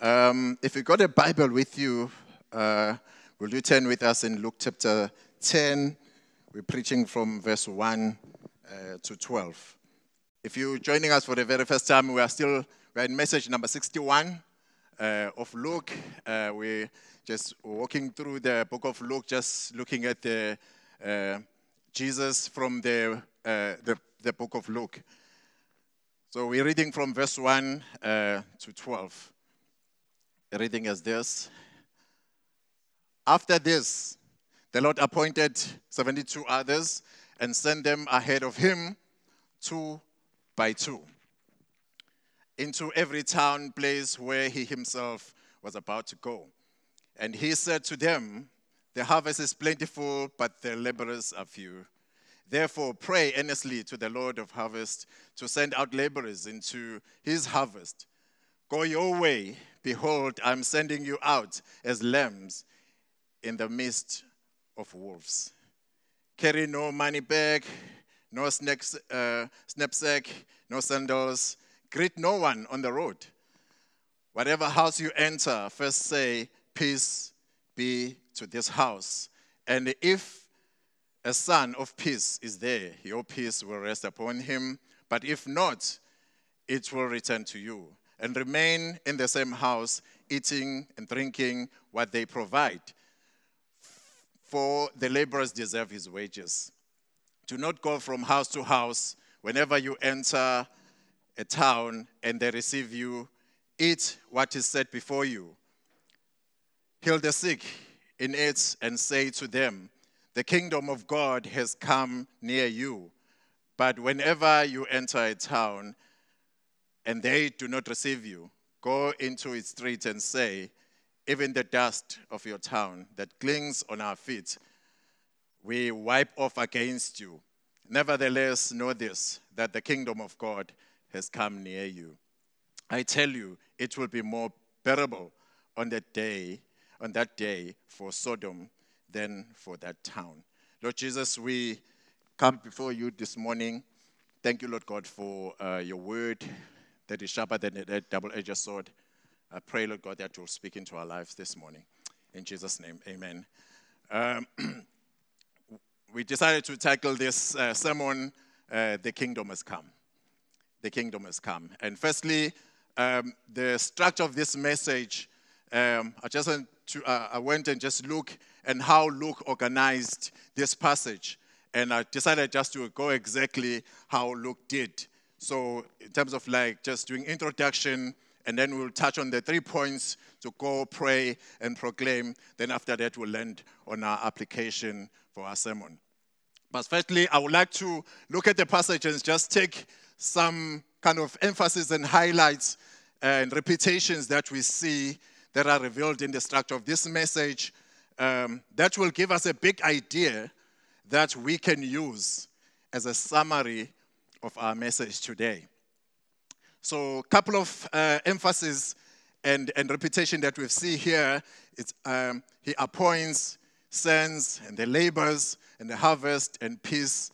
Um, if you've got a Bible with you, uh, will you turn with us in Luke chapter 10? We're preaching from verse 1 uh, to 12. If you're joining us for the very first time, we are still we're in message number 61 uh, of Luke. Uh, we're just walking through the book of Luke, just looking at the uh, Jesus from the, uh, the, the book of Luke. So we're reading from verse 1 uh, to 12. Reading is this. After this, the Lord appointed 72 others and sent them ahead of him, two by two, into every town place where he himself was about to go. And he said to them, The harvest is plentiful, but the laborers are few. Therefore, pray earnestly to the Lord of harvest to send out laborers into his harvest. Go your way. Behold, I'm sending you out as lambs in the midst of wolves. Carry no money bag, no snacks, uh, knapsack, no sandals. Greet no one on the road. Whatever house you enter, first say, Peace be to this house. And if a son of peace is there, your peace will rest upon him. But if not, it will return to you. And remain in the same house, eating and drinking what they provide. For the laborers deserve his wages. Do not go from house to house. Whenever you enter a town and they receive you, eat what is set before you. Heal the sick in it and say to them, the kingdom of God has come near you. But whenever you enter a town and they do not receive you, go into its street and say, Even the dust of your town that clings on our feet, we wipe off against you. Nevertheless, know this that the kingdom of God has come near you. I tell you, it will be more bearable on that day, on that day for Sodom than for that town. Lord Jesus, we come before you this morning. Thank you, Lord God, for uh, your word that is sharper than a double edged sword. I pray, Lord God, that you'll speak into our lives this morning. In Jesus' name, amen. Um, we decided to tackle this uh, sermon, uh, The Kingdom Has Come. The Kingdom Has Come. And firstly, um, the structure of this message, um, I just went, to, uh, I went and just looked and how Luke organized this passage. And I decided just to go exactly how Luke did. So, in terms of like just doing introduction, and then we'll touch on the three points to go pray and proclaim. Then after that, we'll land on our application for our sermon. But firstly, I would like to look at the passage and just take some kind of emphasis and highlights and repetitions that we see that are revealed in the structure of this message um, that will give us a big idea that we can use as a summary of our message today. So, a couple of uh, emphasis and, and repetition that we see here. It's, um, he appoints, sends, and the labors, and the harvest, and peace,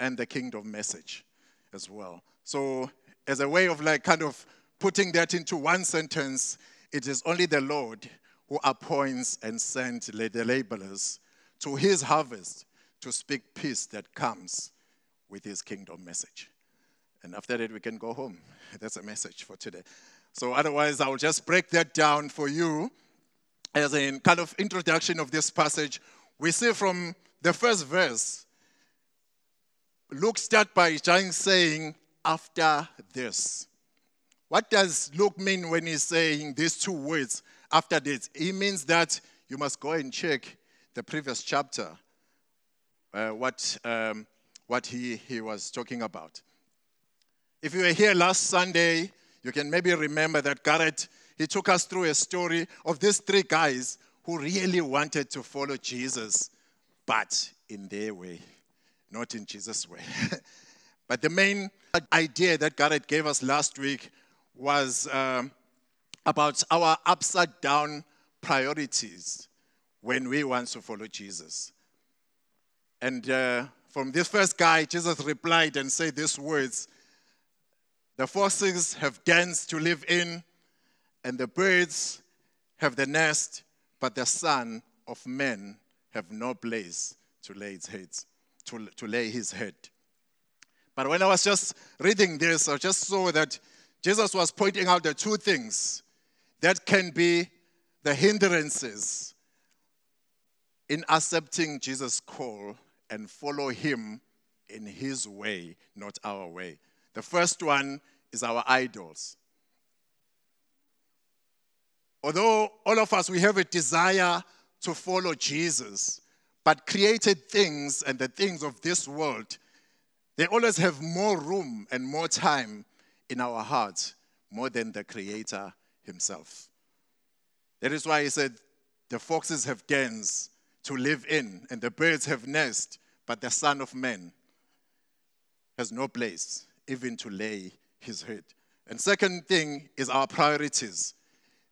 and the kingdom message as well. So, as a way of like kind of putting that into one sentence, it is only the Lord who appoints and sends the laborers to his harvest to speak peace that comes with his kingdom message. And after that, we can go home. That's a message for today. So, otherwise, I'll just break that down for you as a kind of introduction of this passage. We see from the first verse, Luke starts by saying, after this. What does Luke mean when he's saying these two words, after this. He means that you must go and check the previous chapter, uh, what, um, what he, he was talking about. If you were here last Sunday, you can maybe remember that Garrett, he took us through a story of these three guys who really wanted to follow Jesus, but in their way, not in Jesus' way. but the main idea that Garrett gave us last week was um, about our upside down priorities when we want to follow Jesus. And uh, from this first guy, Jesus replied and said these words The foxes have dens to live in, and the birds have the nest, but the Son of Man have no place to lay his head, to, to lay his head. But when I was just reading this, I just saw that Jesus was pointing out the two things that can be the hindrances in accepting Jesus' call and follow him in his way, not our way. The first one is our idols. Although all of us, we have a desire to follow Jesus, but created things and the things of this world, they always have more room and more time in our hearts more than the Creator Himself. That is why He said, The foxes have dens to live in, and the birds have nests, but the Son of Man has no place even to lay his head. And second thing is our priorities.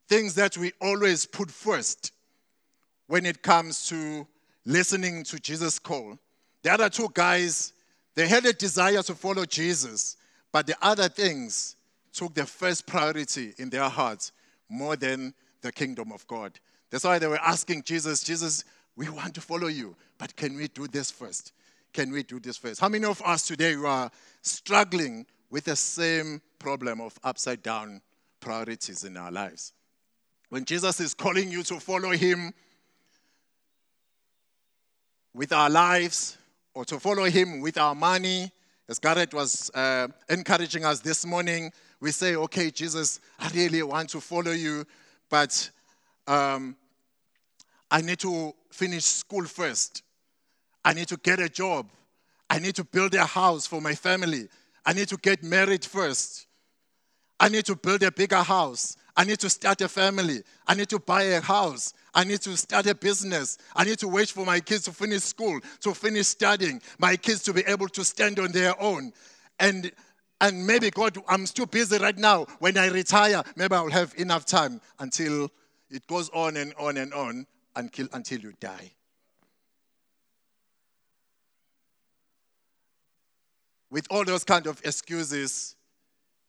Things that we always put first when it comes to listening to Jesus' call. The other two guys, they had a desire to follow Jesus, but the other things took the first priority in their hearts more than the kingdom of God. That's why they were asking Jesus, Jesus, we want to follow you, but can we do this first? Can we do this first? How many of us today are struggling with the same problem of upside down priorities in our lives? When Jesus is calling you to follow him with our lives or to follow him with our money, as Garrett was uh, encouraging us this morning, we say, okay, Jesus, I really want to follow you, but um, I need to finish school first. I need to get a job. I need to build a house for my family. I need to get married first. I need to build a bigger house. I need to start a family. I need to buy a house. I need to start a business. I need to wait for my kids to finish school, to finish studying, my kids to be able to stand on their own. And and maybe God, I'm still busy right now. When I retire, maybe I'll have enough time until it goes on and on and on until, until you die. With all those kind of excuses,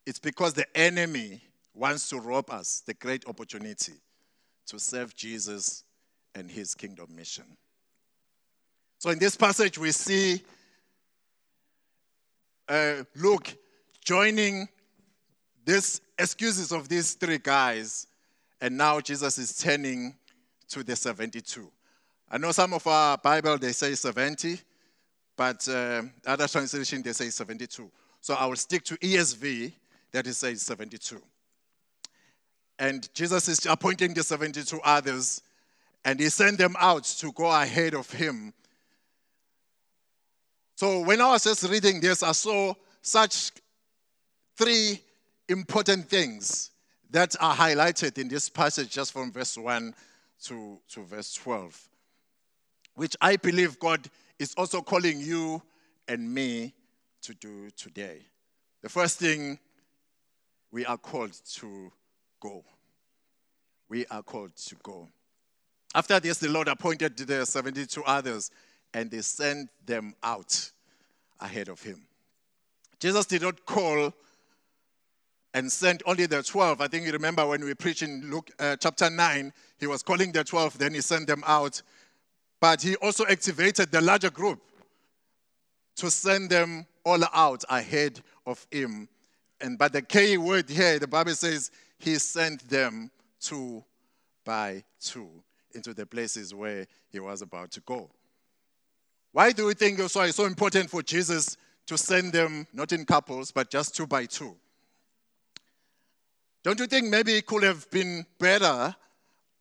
it's because the enemy wants to rob us the great opportunity to serve Jesus and his kingdom mission. So in this passage, we see uh, Luke joining these excuses of these three guys, and now Jesus is turning to the 72. I know some of our Bible they say 70, but uh, other translation they say 72. So I will stick to ESV that it says 72. And Jesus is appointing the 72 others, and he sent them out to go ahead of him. So when I was just reading this, I saw such three important things that are highlighted in this passage just from verse 1 to, to verse 12, which I believe God is also calling you and me to do today. The first thing, we are called to go. We are called to go. After this, the Lord appointed the 72 others and they sent them out ahead of him. Jesus did not call and sent only the 12. I think you remember when we preached in Luke uh, chapter 9, he was calling the 12, then he sent them out. But he also activated the larger group to send them all out ahead of him. And but the key word here, the Bible says he sent them two by two into the places where he was about to go. Why do we think it's so important for Jesus to send them not in couples, but just two by two? Don't you think maybe it could have been better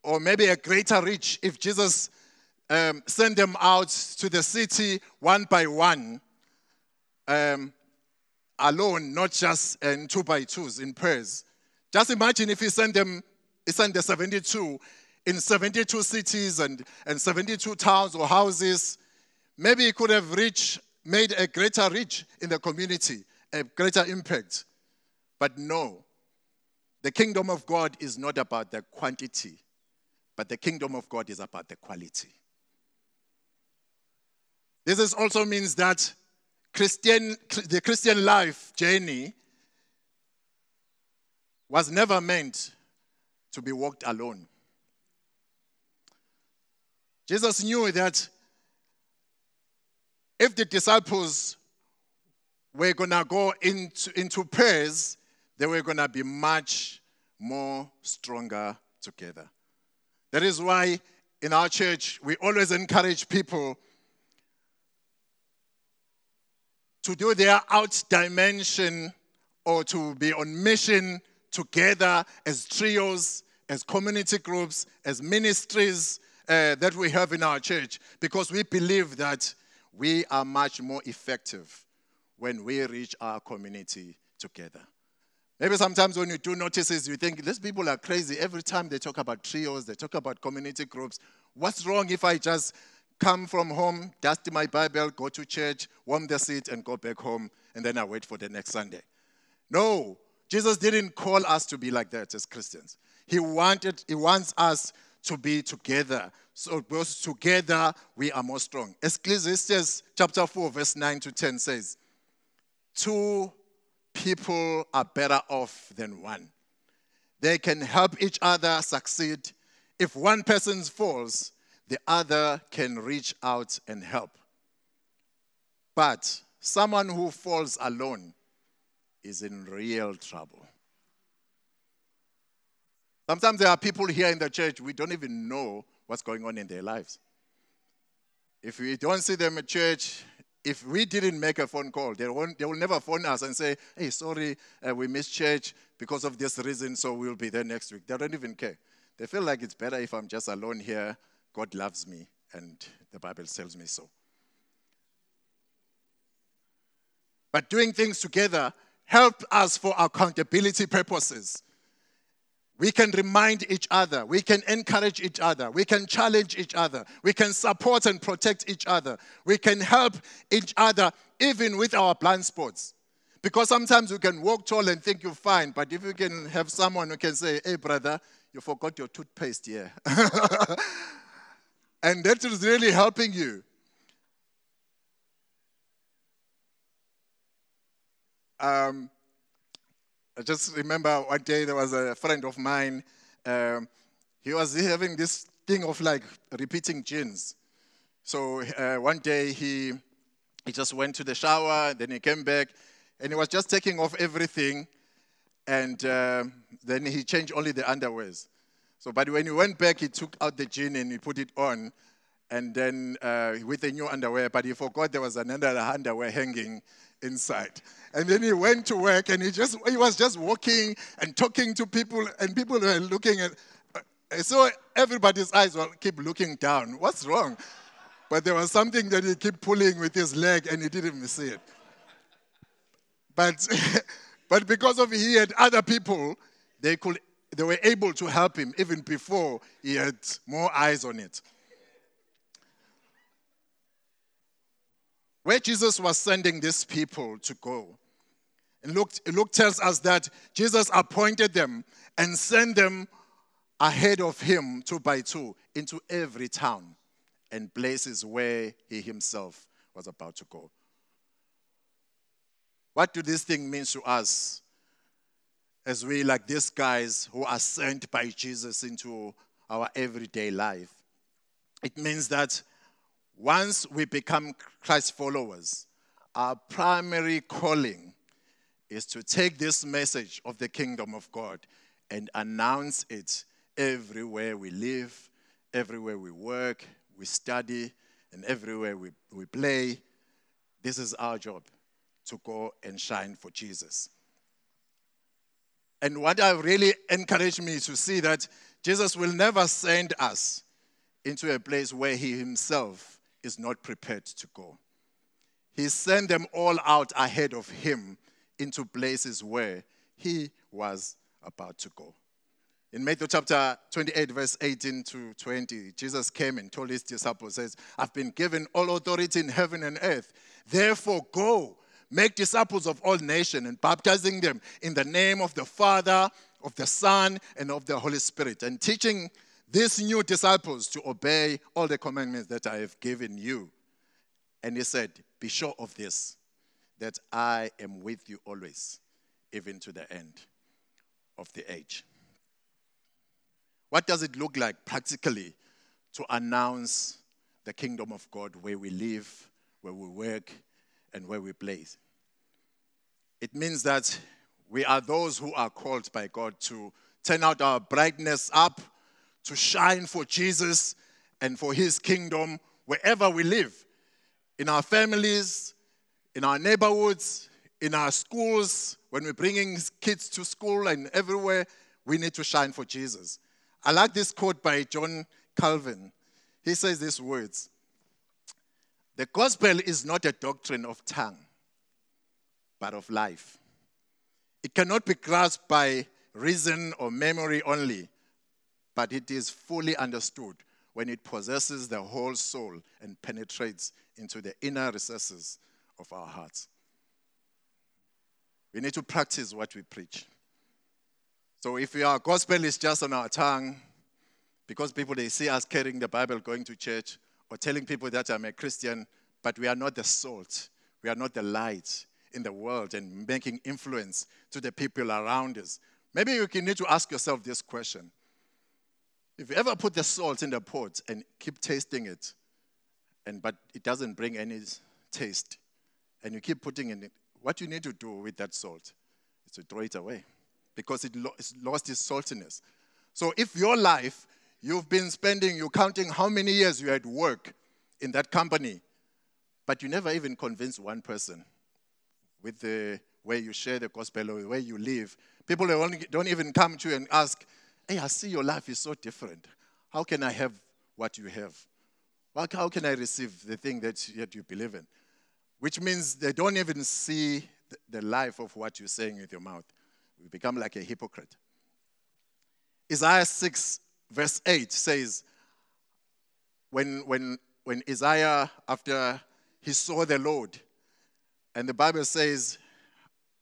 or maybe a greater reach if Jesus um, sent them out to the city one by one, um, alone, not just in two by twos, in pairs? Just imagine if he sent them, he sent the 72 in 72 cities and, and 72 towns or houses. Maybe he could have reached, made a greater reach in the community, a greater impact. But no, the kingdom of God is not about the quantity, but the kingdom of God is about the quality. This also means that Christian, the Christian life journey was never meant to be walked alone. Jesus knew that if the disciples were going to go into, into pairs, were going to be much more stronger together. That is why in our church we always encourage people to do their out dimension or to be on mission together as trios, as community groups, as ministries uh, that we have in our church because we believe that we are much more effective when we reach our community together. Maybe sometimes when you do notices, you think these people are crazy. Every time they talk about trios, they talk about community groups. What's wrong if I just come from home, dust my Bible, go to church, warm the seat, and go back home, and then I wait for the next Sunday? No, Jesus didn't call us to be like that as Christians. He wanted, He wants us to be together. So because together we are more strong. Ecclesiastes chapter 4, verse 9 to 10 says, Two people are better off than one. They can help each other succeed. If one person falls, the other can reach out and help. But someone who falls alone is in real trouble. Sometimes there are people here in the church, we don't even know what's going on in their lives. If we don't see them at church, if we didn't make a phone call, they, won't, they will never phone us and say, hey, sorry, uh, we missed church because of this reason, so we'll be there next week. They don't even care. They feel like it's better if I'm just alone here. God loves me, and the Bible tells me so. But doing things together help us for accountability purposes. We can remind each other. We can encourage each other. We can challenge each other. We can support and protect each other. We can help each other even with our blind spots. Because sometimes you can walk tall and think you're fine, but if you can have someone who can say, hey, brother, you forgot your toothpaste here. and that is really helping you. Um, I just remember one day there was a friend of mine. Um, he was having this thing of like repeating jeans. So uh, one day he he just went to the shower, then he came back, and he was just taking off everything, and uh, then he changed only the underwears. So, but when he went back, he took out the jean and he put it on, and then uh, with the new underwear, but he forgot there was another underwear hanging inside. And then he went to work and he just he was just walking and talking to people and people were looking at uh, so everybody's eyes will keep looking down. What's wrong? But there was something that he kept pulling with his leg and he didn't see it. But but because of he had other people, they could they were able to help him even before he had more eyes on it. Where Jesus was sending these people to go. And Luke, Luke tells us that Jesus appointed them and sent them ahead of him two by two into every town and places where he himself was about to go. What do these things mean to us as we, like these guys who are sent by Jesus into our everyday life? It means that once we become Christ followers, our primary calling is to take this message of the kingdom of God and announce it everywhere we live, everywhere we work, we study, and everywhere we, we play. This is our job to go and shine for Jesus. And what have really encouraged me to see that Jesus will never send us into a place where he himself is not prepared to go. He sent them all out ahead of him into places where he was about to go. In Matthew chapter 28, verse 18 to 20, Jesus came and told his disciples, says, I've been given all authority in heaven and earth. Therefore, go, make disciples of all nations and baptizing them in the name of the Father, of the Son, and of the Holy Spirit, and teaching these new disciples to obey all the commandments that I have given you. And he said, Be sure of this, that I am with you always, even to the end of the age. What does it look like practically to announce the kingdom of God where we live, where we work, and where we play? It means that we are those who are called by God to turn out our brightness up, to shine for Jesus and for his kingdom wherever we live in our families, in our neighborhoods, in our schools, when we're bringing kids to school and everywhere, we need to shine for Jesus. I like this quote by John Calvin. He says these words The gospel is not a doctrine of tongue, but of life. It cannot be grasped by reason or memory only, but it is fully understood when it possesses the whole soul and penetrates into the inner recesses of our hearts. We need to practice what we preach. So if our gospel is just on our tongue, because people they see us carrying the Bible, going to church, or telling people that I'm a Christian, but we are not the salt, we are not the light in the world and making influence to the people around us. Maybe you can need to ask yourself this question. If you ever put the salt in the pot and keep tasting it, and but it doesn't bring any taste, and you keep putting in it, what you need to do with that salt is to throw it away because it lo- it's lost its saltiness. So if your life, you've been spending, you're counting how many years you had work in that company, but you never even convince one person with the way you share the gospel or the way you live. People don't even come to you and ask, Hey, I see your life is so different. How can I have what you have? How can I receive the thing that you believe in? which means they don't even see the life of what you're saying with your mouth. You become like a hypocrite. Isaiah 6, verse 8 says, when, when, when Isaiah, after he saw the Lord, and the Bible says,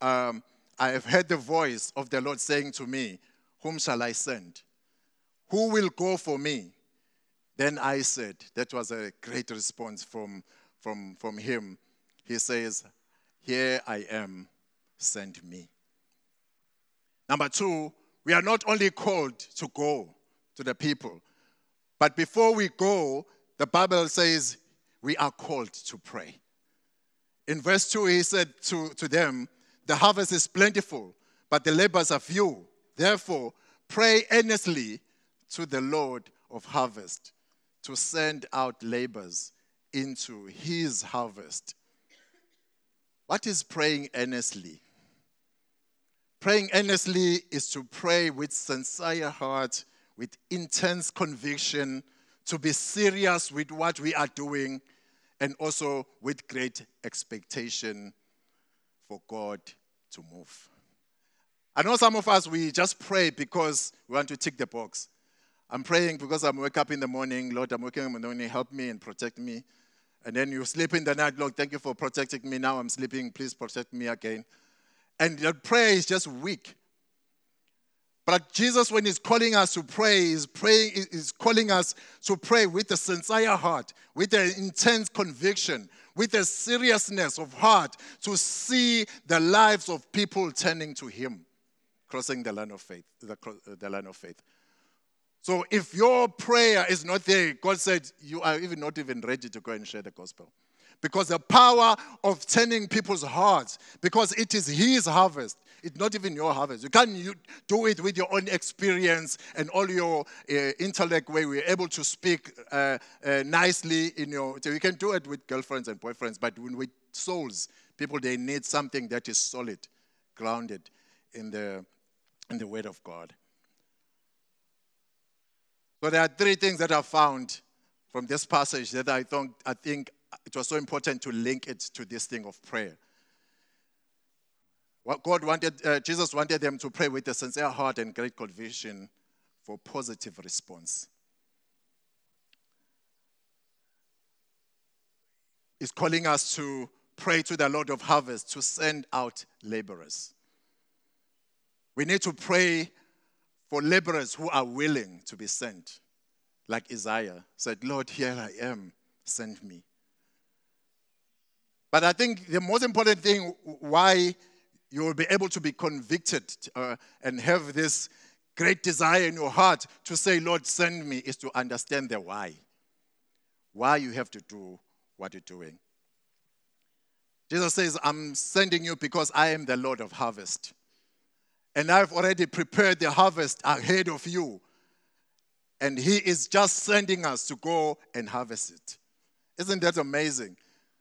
um, I have heard the voice of the Lord saying to me, Whom shall I send? Who will go for me? Then I said, That was a great response from, from, from him he says, Here I am, send me. Number two, we are not only called to go to the people, but before we go, the Bible says we are called to pray. In verse 2, he said to, to them, The harvest is plentiful, but the labors are few. Therefore, pray earnestly to the Lord of harvest to send out labors into his harvest. What is praying earnestly? Praying earnestly is to pray with sincere heart, with intense conviction, to be serious with what we are doing, and also with great expectation for God to move. I know some of us, we just pray because we want to tick the box. I'm praying because I'm wake up in the morning. Lord, I'm waking up in the morning. Help me and protect me. And then you sleep in the night, Lord, thank you for protecting me. Now I'm sleeping. Please protect me again. And your prayer is just weak. But Jesus, when He's calling us to pray, is praying, is calling us to pray with a sincere heart, with an intense conviction, with a seriousness of heart to see the lives of people turning to Him, crossing the line of faith, the, the line of faith. So if your prayer is not there, God said you are even not even ready to go and share the gospel. Because the power of turning people's hearts, because it is His harvest, it's not even your harvest. You can't do it with your own experience and all your uh, intellect where we're able to speak uh, uh, nicely in your. So you can do it with girlfriends and boyfriends, but with souls, people they need something that is solid, grounded in the in the Word of God. So there are three things that I found from this passage that I, thought, I think it was so important to link it to this thing of prayer. What God wanted, uh, Jesus wanted them to pray with a sincere heart and great conviction for positive response. He's calling us to pray to the Lord of harvest to send out laborers. We need to pray for laborers who are willing to be sent. Like Isaiah said, Lord, here I am, send me. But I think the most important thing why you will be able to be convicted uh, and have this great desire in your heart to say, Lord, send me, is to understand the why. Why you have to do what you're doing. Jesus says, I'm sending you because I am the Lord of harvest. And I've already prepared the harvest ahead of you. And He is just sending us to go and harvest it. Isn't that amazing?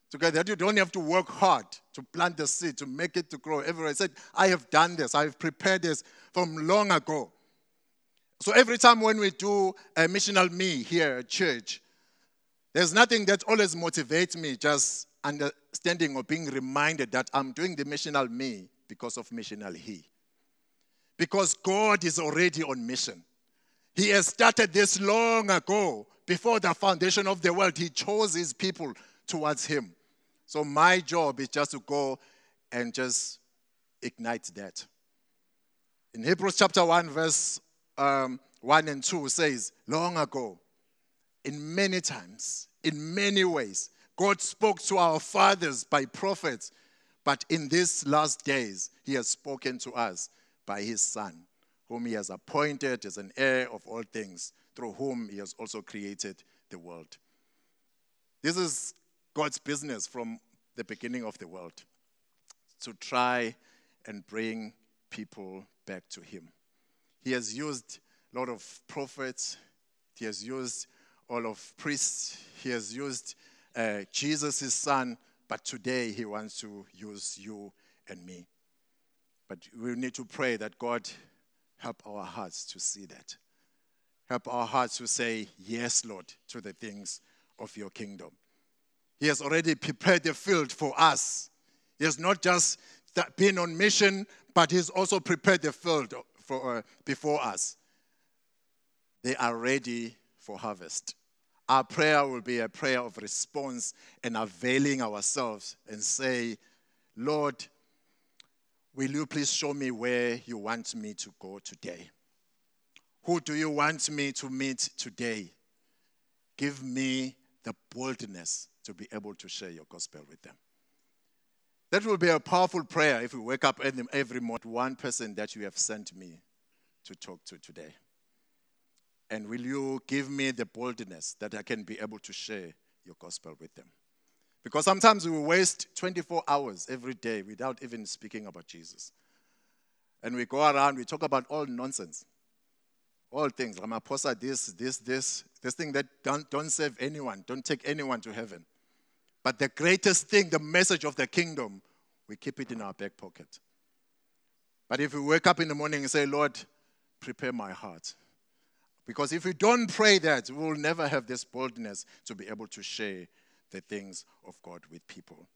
Together, that you don't have to work hard to plant the seed, to make it to grow. Everyone said, I have done this, I have prepared this from long ago. So every time when we do a missional me here at church, there's nothing that always motivates me, just understanding or being reminded that I'm doing the missional me because of missional he. Because God is already on mission. He has started this long ago. Before the foundation of the world, He chose His people towards Him. So my job is just to go and just ignite that. In Hebrews chapter 1, verse um, 1 and 2 says, Long ago, in many times, in many ways, God spoke to our fathers by prophets, but in these last days, He has spoken to us by His Son, whom He has appointed as an heir of all things, through whom He has also created the world. This is God's business from the beginning of the world to try and bring people back to Him. He has used a lot of prophets, He has used all of priests, He has used uh, Jesus, Son, but today He wants to use you and me. But we need to pray that God help our hearts to see that. Help our hearts to say, Yes, Lord, to the things of your kingdom. He has already prepared the field for us. He has not just been on mission, but He's also prepared the field for, uh, before us. They are ready for harvest. Our prayer will be a prayer of response and availing ourselves and say, Lord, will you please show me where you want me to go today? Who do you want me to meet today? Give me the boldness to be able to share your gospel with them. That will be a powerful prayer if we wake up every morning, one person that you have sent me to talk to today. And will you give me the boldness that I can be able to share your gospel with them? Because sometimes we waste 24 hours every day without even speaking about Jesus. And we go around, we talk about all nonsense, all things. Ramaphosa, this, this, this, this thing that don't, don't save anyone, don't take anyone to heaven. But the greatest thing, the message of the kingdom, we keep it in our back pocket. But if we wake up in the morning and say, Lord, prepare my heart. Because if we don't pray that, we will never have this boldness to be able to share the things of God with people.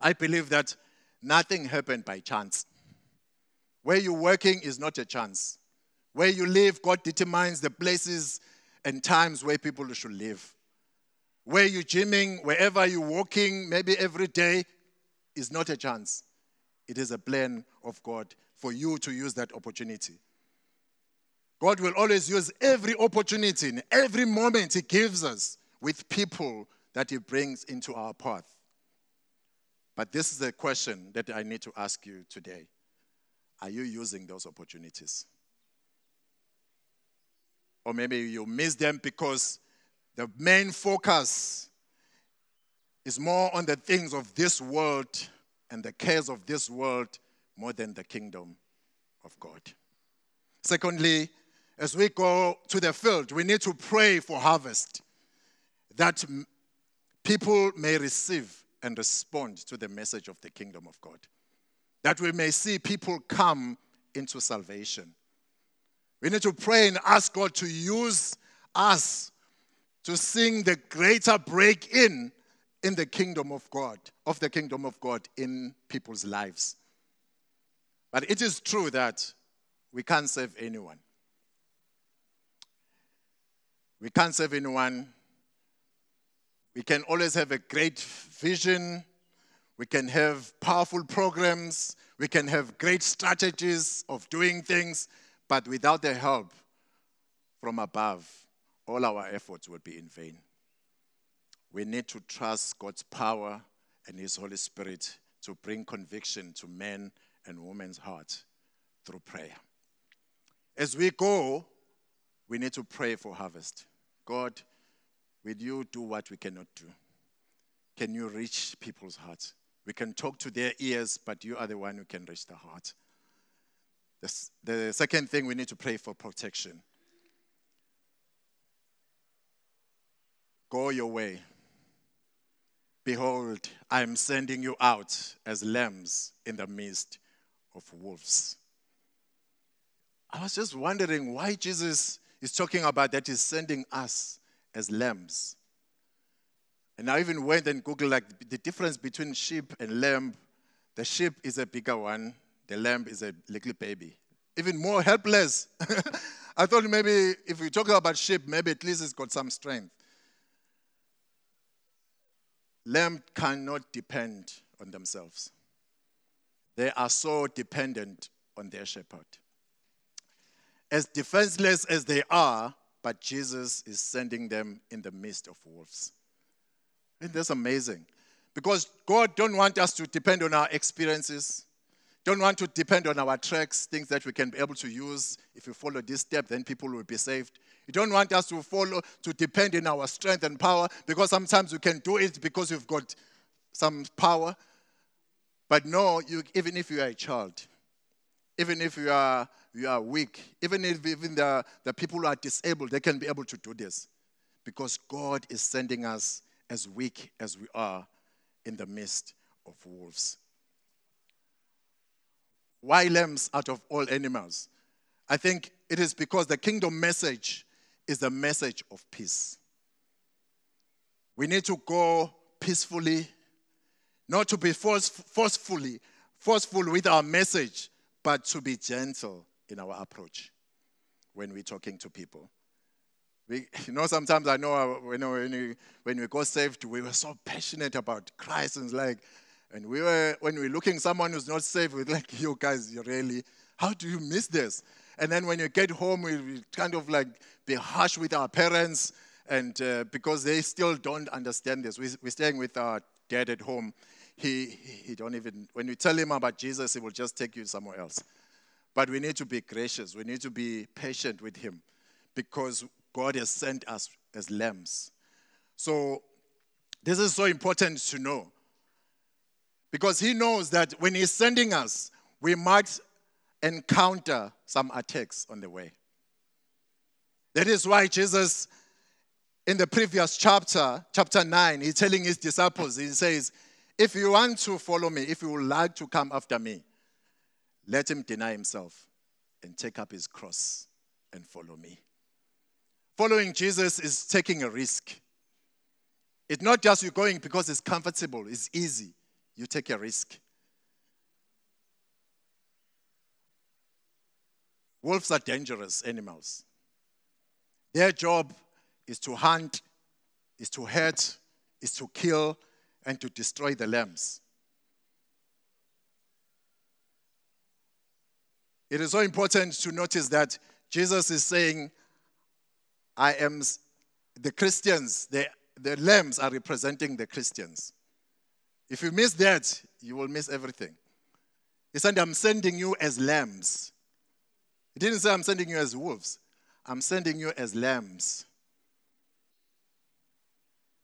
I believe that nothing happened by chance. Where you're working is not a chance. Where you live, God determines the places and times where people should live. Where you're gymming, wherever you're walking, maybe every day, is not a chance. It is a plan of God for you to use that opportunity. God will always use every opportunity, in every moment He gives us with people that He brings into our path. But this is a question that I need to ask you today Are you using those opportunities? Or maybe you miss them because the main focus is more on the things of this world and the cares of this world more than the kingdom of God. Secondly, as we go to the field, we need to pray for harvest that people may receive and respond to the message of the kingdom of God. That we may see people come into salvation. We need to pray and ask God to use us to sing the greater break in in the kingdom of God, of the kingdom of God in people's lives. But it is true that we can't save anyone. We can't save anyone we can always have a great vision. We can have powerful programs. We can have great strategies of doing things. But without the help from above, all our efforts will be in vain. We need to trust God's power and His Holy Spirit to bring conviction to men and women's hearts through prayer. As we go, we need to pray for harvest. God, will you do what we cannot do? Can you reach people's hearts? We can talk to their ears, but you are the one who can reach the heart. The, the second thing, we need to pray for protection. Go your way. Behold, I am sending you out as lambs in the midst of wolves. I was just wondering why Jesus is talking about that he's sending us as lambs. And I even went and Googled like the difference between sheep and lamb. The sheep is a bigger one, the lamb is a little baby. Even more helpless. I thought maybe if we talk about sheep, maybe at least it's got some strength. Lamb cannot depend on themselves. They are so dependent on their shepherd. As defenseless as they are, but Jesus is sending them in the midst of wolves. That's amazing. Because God don't want us to depend on our experiences, don't want to depend on our tracks, things that we can be able to use. If you follow this step, then people will be saved. You don't want us to follow, to depend in our strength and power, because sometimes we can do it because we've got some power. But no, you, even if you are a child, even if you are, you are weak, even if even the, the people who are disabled, they can be able to do this. Because God is sending us as weak as we are in the midst of wolves. Why lambs out of all animals? I think it is because the kingdom message is the message of peace. We need to go peacefully, not to be force, forcefully, forceful with our message, but to be gentle in our approach when we're talking to people. We, you know, sometimes I know when, when, we, when we got saved, we were so passionate about Christ and like, and we were, when we're looking someone who's not saved, we're like, you guys, you really, how do you miss this? And then when you get home, we, we kind of like be harsh with our parents, and uh, because they still don't understand this. We, we're staying with our dad at home. He, he don't even, when you tell him about Jesus, he will just take you somewhere else. But we need to be gracious. We need to be patient with him because God has sent us as lambs. So this is so important to know because he knows that when he's sending us, we might encounter some attacks on the way. That is why Jesus, in the previous chapter, chapter 9, he's telling his disciples, he says, If you want to follow me, if you would like to come after me, let him deny himself and take up his cross and follow me. Following Jesus is taking a risk. It's not just you going because it's comfortable, it's easy. You take a risk. Wolves are dangerous animals. Their job is to hunt, is to hurt, is to kill, and to destroy the lambs. It is so important to notice that Jesus is saying, I am the Christians, the, the lambs are representing the Christians. If you miss that, you will miss everything. He said, I'm sending you as lambs. He didn't say, I'm sending you as wolves. I'm sending you as lambs.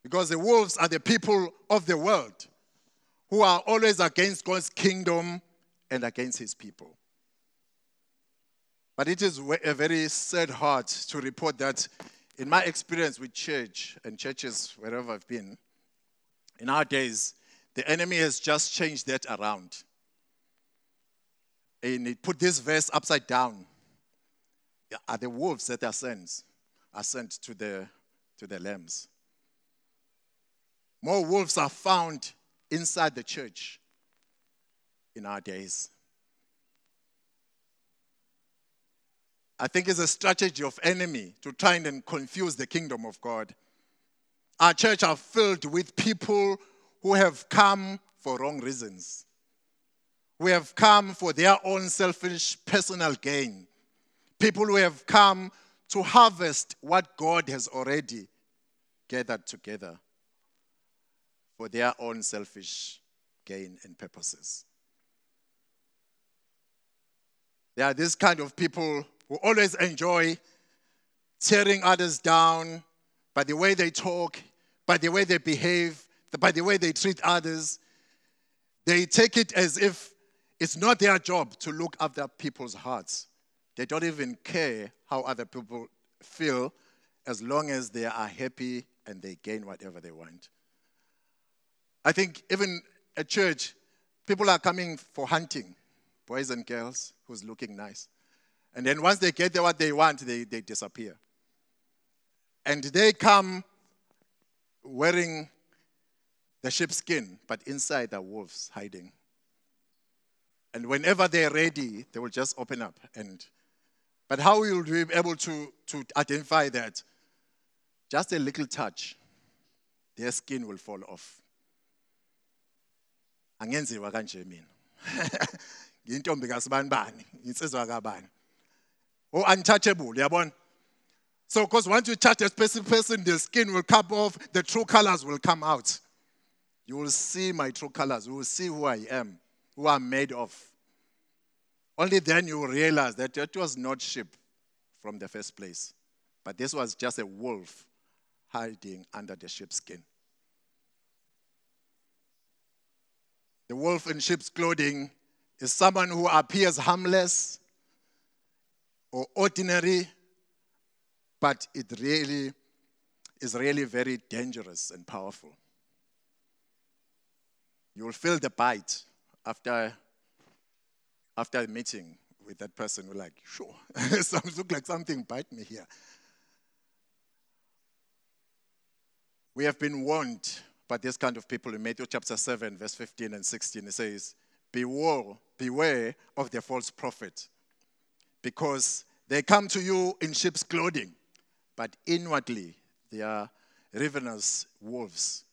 Because the wolves are the people of the world who are always against God's kingdom and against his people. But it is a very sad heart to report that, in my experience with church and churches wherever I've been, in our days, the enemy has just changed that around. And he put this verse upside down are the wolves that are sent, are sent to the, to the lambs. More wolves are found inside the church in our days. I think it's a strategy of enemy to try and confuse the kingdom of God. Our church are filled with people who have come for wrong reasons. Who have come for their own selfish personal gain people who have come to harvest what God has already gathered together for their own selfish gain and purposes. There are these kind of people who always enjoy tearing others down by the way they talk, by the way they behave, by the way they treat others. They take it as if it's not their job to look after people's hearts. They don't even care how other people feel as long as they are happy and they gain whatever they want. I think even at church, people are coming for hunting, boys and girls who's looking nice. And then once they get there what they want, they, they disappear. And they come wearing the sheepskin, but inside are wolves hiding. And whenever they're ready, they will just open up. And but how will we be able to, to identify that? Just a little touch, their skin will fall off. Angenziwa kanje mina. Ngiyintombi kasibani bani insizwa kabani? Oh untouchable yabona so because once you touch a specific person the skin will come off the true colors will come out. You will see my true colors you will see who i am who i'm made of. Only then you will realize that it was not sheep from the first place but this was just a wolf hiding under the sheepskin The wolf in sheep's clothing is someone who appears harmless or ordinary, but it really is really very dangerous and powerful. You will feel the bite after, after a meeting with that person. You're like, sure, sounds look like something bite me here. We have been warned but this kind of people in Matthew chapter 7, verse 15 and 16, it says, Beware, beware of the false prophet, because they come to you in sheep's clothing, but inwardly they are ravenous wolves.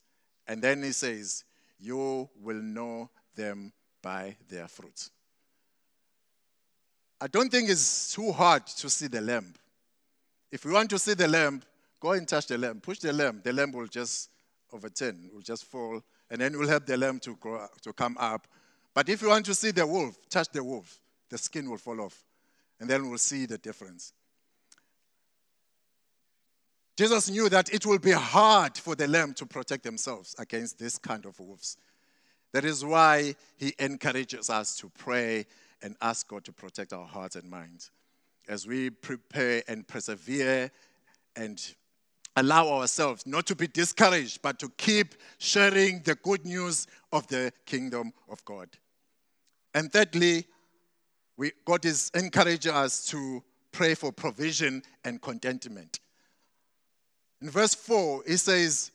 And then he says, You will know them by their fruits. I don't think it's too hard to see the lamb. If you want to see the lamb, go and touch the lamb. Push the lamb. The lamb will just over 10 will just fall, and then we'll help the lamb to, grow, to come up. But if you want to see the wolf, touch the wolf, the skin will fall off, and then we'll see the difference. Jesus knew that it will be hard for the lamb to protect themselves against this kind of wolves. That is why he encourages us to pray and ask God to protect our hearts and minds as we prepare and persevere and allow ourselves not to be discouraged, but to keep sharing the good news of the kingdom of God. And thirdly, we, God is encouraging us to pray for provision and contentment. In verse 4, he says,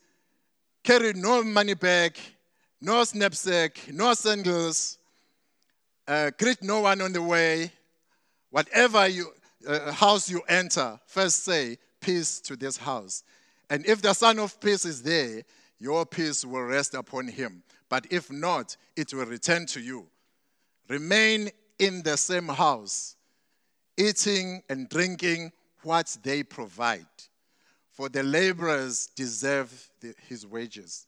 Carry no money bag, no knapsack, no sandals, uh, greet no one on the way. Whatever you, uh, house you enter, first say, peace to this house. And if the Son of Peace is there, your peace will rest upon him. But if not, it will return to you. Remain in the same house, eating and drinking what they provide. For the laborers deserve the, his wages.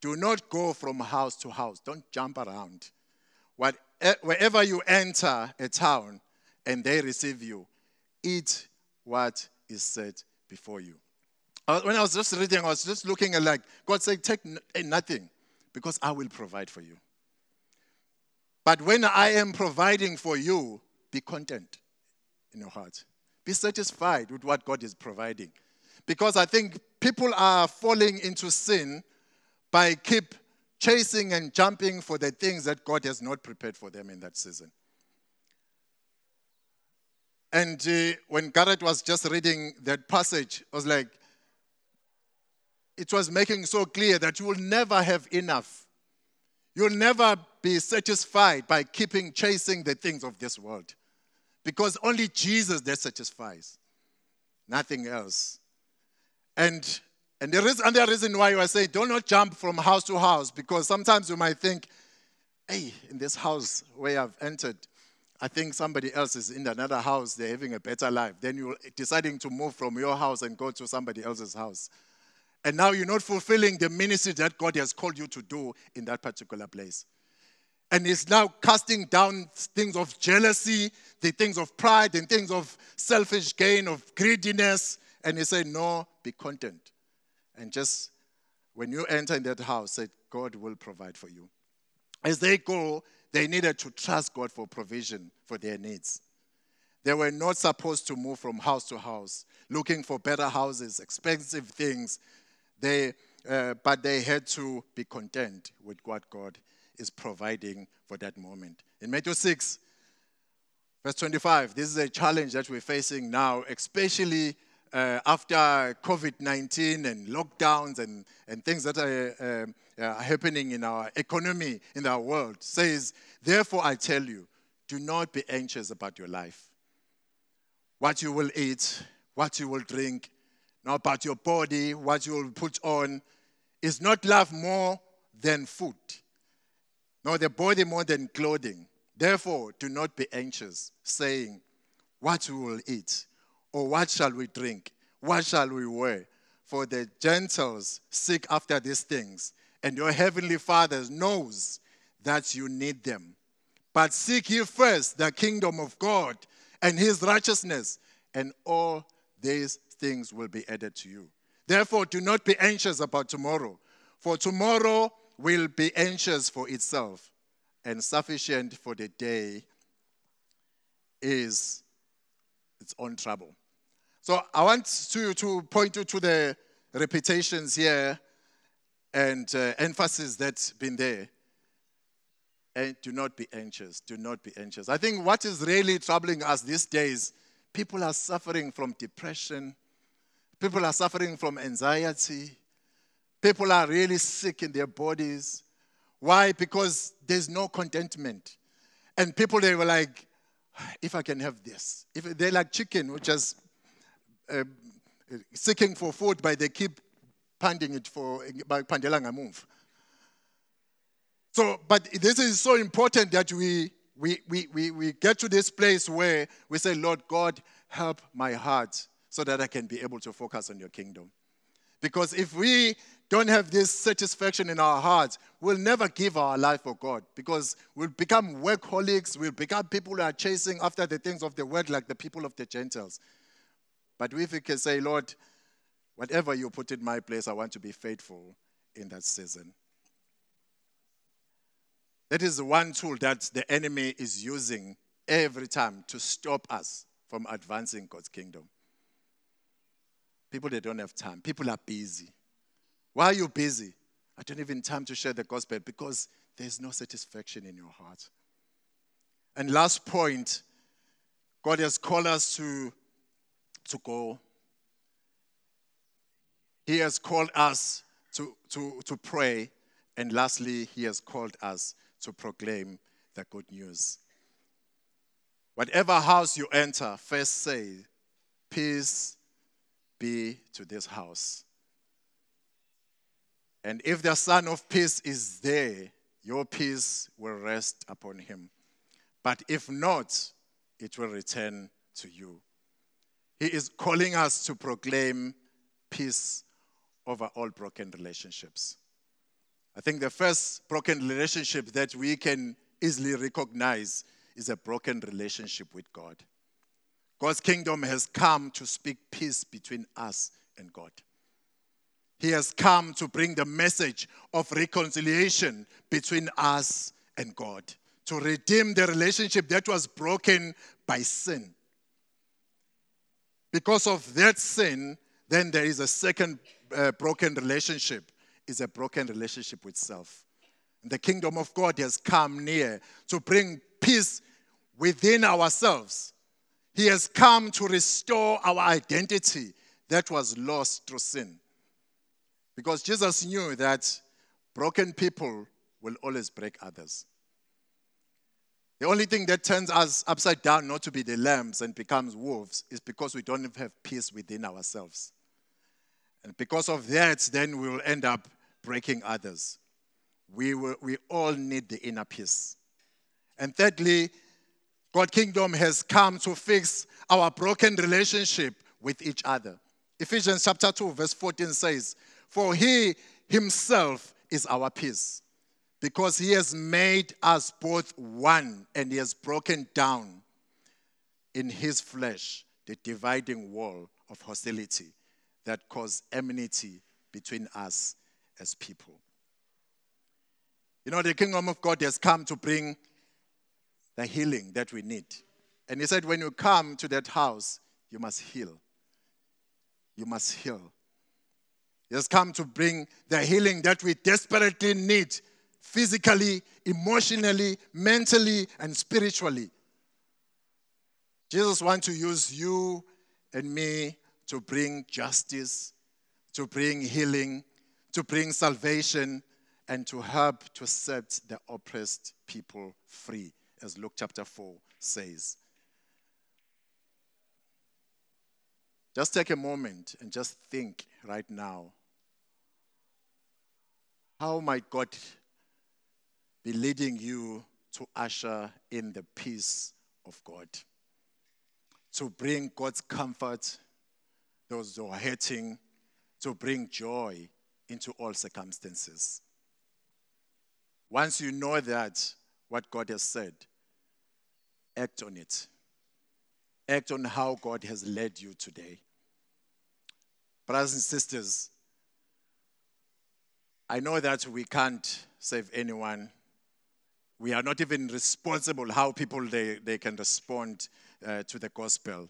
Do not go from house to house. Don't jump around. What, eh, wherever you enter a town and they receive you, eat what is set before you. When I was just reading, I was just looking at like, God said, take eh, nothing because I will provide for you. But when I am providing for you, be content in your heart. Be satisfied with what God is providing. Because I think people are falling into sin by keep chasing and jumping for the things that God has not prepared for them in that season. And uh, when Garrett was just reading that passage, I was like, it was making so clear that you will never have enough. You'll never be satisfied by keeping chasing the things of this world. Because only Jesus that satisfies, nothing else. And and there is another reason why I say do not jump from house to house, because sometimes you might think, hey, in this house where I've entered, I think somebody else is in another house, they're having a better life. Then you're deciding to move from your house and go to somebody else's house. And now you're not fulfilling the ministry that God has called you to do in that particular place. And he's now casting down things of jealousy, the things of pride, and things of selfish gain, of greediness. And he said, No, be content. And just when you enter in that house, say, God will provide for you. As they go, they needed to trust God for provision for their needs. They were not supposed to move from house to house looking for better houses, expensive things. They, uh, but they had to be content with what God is providing for that moment. In Matthew 6, verse 25, this is a challenge that we're facing now, especially uh, after COVID 19 and lockdowns and, and things that are, uh, happening in our economy, in our world. Says, Therefore, I tell you, do not be anxious about your life, what you will eat, what you will drink, not about your body, what you will put on. Is not love more than food? nor the body more than clothing. Therefore, do not be anxious, saying, What we will eat, or what shall we drink, what shall we wear? For the Gentiles seek after these things, and your heavenly Father knows that you need them. But seek ye first the kingdom of God and his righteousness, and all these things will be added to you. Therefore, do not be anxious about tomorrow, for tomorrow will be anxious for itself, and sufficient for the day is its own trouble. So I want to, to point you to the repetitions here and uh, emphasis that's been there. And do not be anxious. Do not be anxious. I think what is really troubling us these days, people are suffering from depression, people are suffering from anxiety, People are really sick in their bodies. Why? Because there's no contentment. And people, they were like, if I can have this. If they're like chicken, which is uh, seeking for food, but they keep panding it for pandelanga move. So, but this is so important that we, we, we, we, we get to this place where we say, Lord God, help my heart so that I can be able to focus on your kingdom. Because if we don't have this satisfaction in our hearts, we'll never give our life for God because we'll become workaholics, we'll become people who are chasing after the things of the world like the people of the Gentiles. But if we can say, Lord, whatever you put in my place, I want to be faithful in that season. That is the one tool that the enemy is using every time to stop us from advancing God's kingdom. People, they don't have time. People are busy. Why are you busy? I don't even time to share the gospel because there's no satisfaction in your heart. And last point, God has called us to, to go. He has called us to, to, to pray. And lastly, He has called us to proclaim the good news. Whatever house you enter, first say, Peace be to this house. And if the Son of Peace is there, your peace will rest upon him. But if not, it will return to you. He is calling us to proclaim peace over all broken relationships. I think the first broken relationship that we can easily recognize is a broken relationship with God. God's kingdom has come to speak peace between us and God. He has come to bring the message of reconciliation between us and God, to redeem the relationship that was broken by sin. Because of that sin, then there is a second uh, broken relationship, is a broken relationship with self. The kingdom of God has come near to bring peace within ourselves. He has come to restore our identity that was lost through sin. Because Jesus knew that broken people will always break others. The only thing that turns us upside down not to be the lambs and becomes wolves is because we don't have peace within ourselves. And because of that, then we will end up breaking others. We, will, we all need the inner peace. And thirdly, God's kingdom has come to fix our broken relationship with each other. Ephesians chapter 2, verse 14 says, for he himself is our peace. because he has made us both one and he has broken down in his flesh the dividing wall of hostility that cause enmity between us as people. You know, the kingdom of God has come to bring the healing that we need. And he said, when you come to that house, you must heal. You must heal. He has come to bring the healing that we desperately need physically, emotionally, mentally, and spiritually. Jesus wants to use you and me to bring justice, to bring healing, to bring salvation, and to help to set the oppressed people free, as Luke chapter 4 says. Just take a moment and just think right now how might God be leading you to usher in the peace of God? to bring God's comfort, those who are hurting, to bring joy into all circumstances. Once you know that, what God has said, act on it. Act on how God has led you today. Brothers and sisters, I know that we can't save anyone. We are not even responsible how people they, they can respond uh, to the gospel,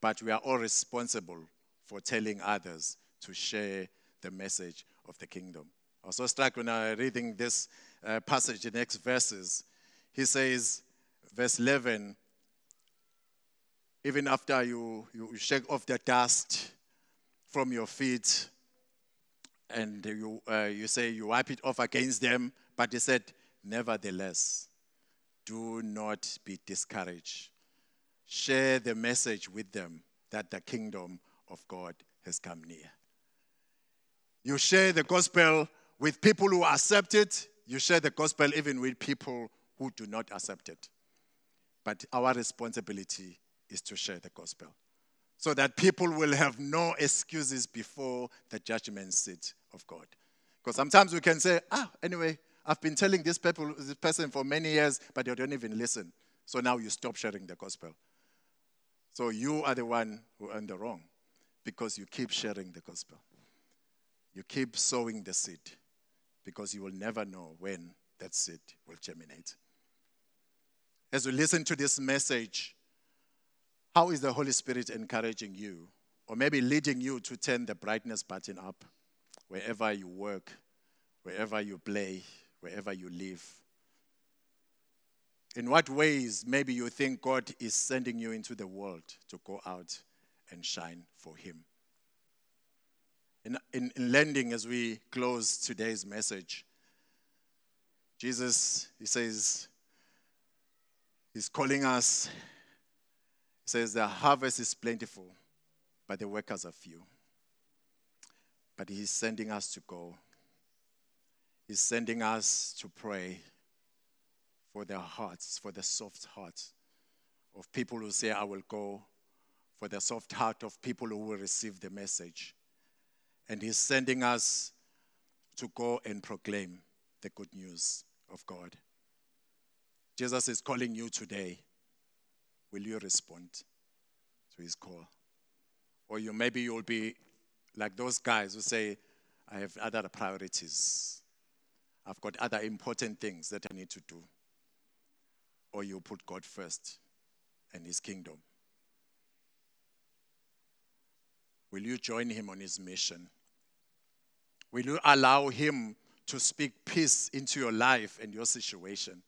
but we are all responsible for telling others to share the message of the kingdom. I was so struck when I was reading this uh, passage, the next verses. He says, verse 11, even after you, you shake off the dust from your feet and you, uh, you say you wipe it off against them, but he said, nevertheless, do not be discouraged share the message with them that the kingdom of God has come near. You share the gospel with people who accept it, you share the gospel even with people who do not accept it. But our responsibility is to share the gospel so that people will have no excuses before the judgment seat of God. Because sometimes we can say, ah, anyway, I've been telling this, people, this person for many years, but they don't even listen. So now you stop sharing the gospel. So you are the one who earned the wrong because you keep sharing the gospel. You keep sowing the seed because you will never know when that seed will germinate. As we listen to this message, how is the Holy Spirit encouraging you or maybe leading you to turn the brightness button up wherever you work, wherever you play, wherever you live? In what ways maybe you think God is sending you into the world to go out and shine for Him? In, in, in lending, as we close today's message, Jesus, He says, He's calling us. He says, The harvest is plentiful, but the workers are few. But He's sending us to go. He's sending us to pray for their hearts, for the soft hearts of people who say, I will go, for the soft heart of people who will receive the message. And He's sending us to go and proclaim the good news of God. Jesus is calling you today. Will you respond to His call? Or you maybe you'll be like those guys who say, I have other priorities. I've got other important things that I need to do or you put God first and his kingdom? Will you join him on his mission? Will you allow him to speak peace into your life and your situation?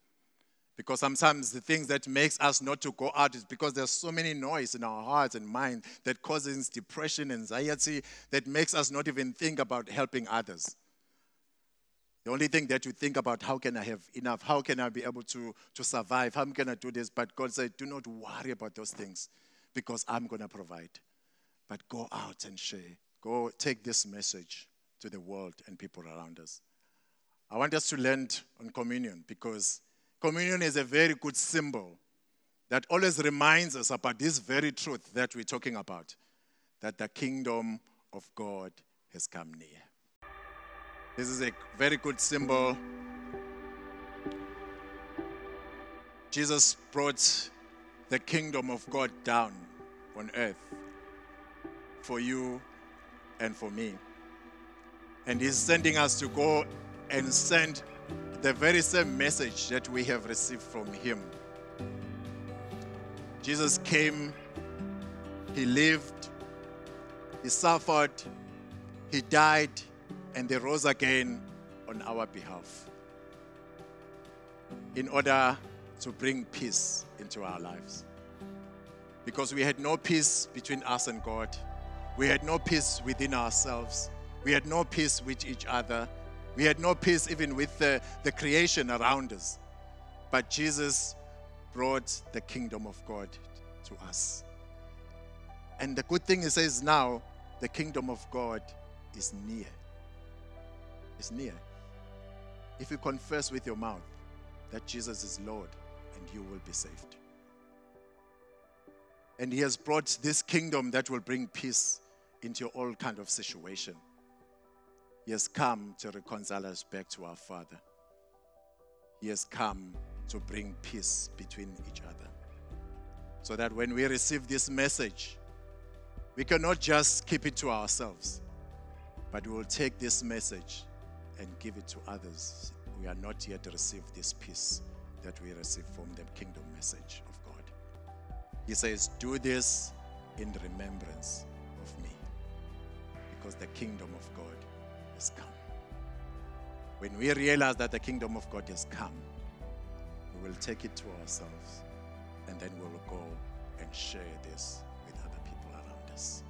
Because sometimes the things that makes us not to go out is because there's so many noise in our hearts and mind that causes depression, anxiety, that makes us not even think about helping others. The only thing that you think about, how can I have enough? How can I be able to, to survive? How can I do this? But God said, do not worry about those things because I'm going to provide. But go out and share. Go take this message to the world and people around us. I want us to learn on communion because communion is a very good symbol that always reminds us about this very truth that we're talking about that the kingdom of God has come near. This is a very good symbol Jesus brought the kingdom of God down on earth for you and for me. And He's sending us to go and send the very same message that we have received from Him. Jesus came, He lived, He suffered, He died, and they rose again on our behalf in order to bring peace into our lives. Because we had no peace between us and God, we had no peace within ourselves, we had no peace with each other, we had no peace even with the, the creation around us. But Jesus brought the kingdom of God to us. And the good thing he says now, the kingdom of God is near. It's near. If you confess with your mouth that Jesus is Lord, and you will be saved. And he has brought this kingdom that will bring peace into all kind of situation. He has come to reconcile us back to our Father. He has come to bring peace between each other. So that when we receive this message, we cannot just keep it to ourselves, but we will take this message and give it to others we are not yet received this peace that we receive from the kingdom message of God. He says, Do this in remembrance of me, because the kingdom of God has come. When we realize that the kingdom of God has come, we will take it to ourselves and then we will go and share this with other people around us.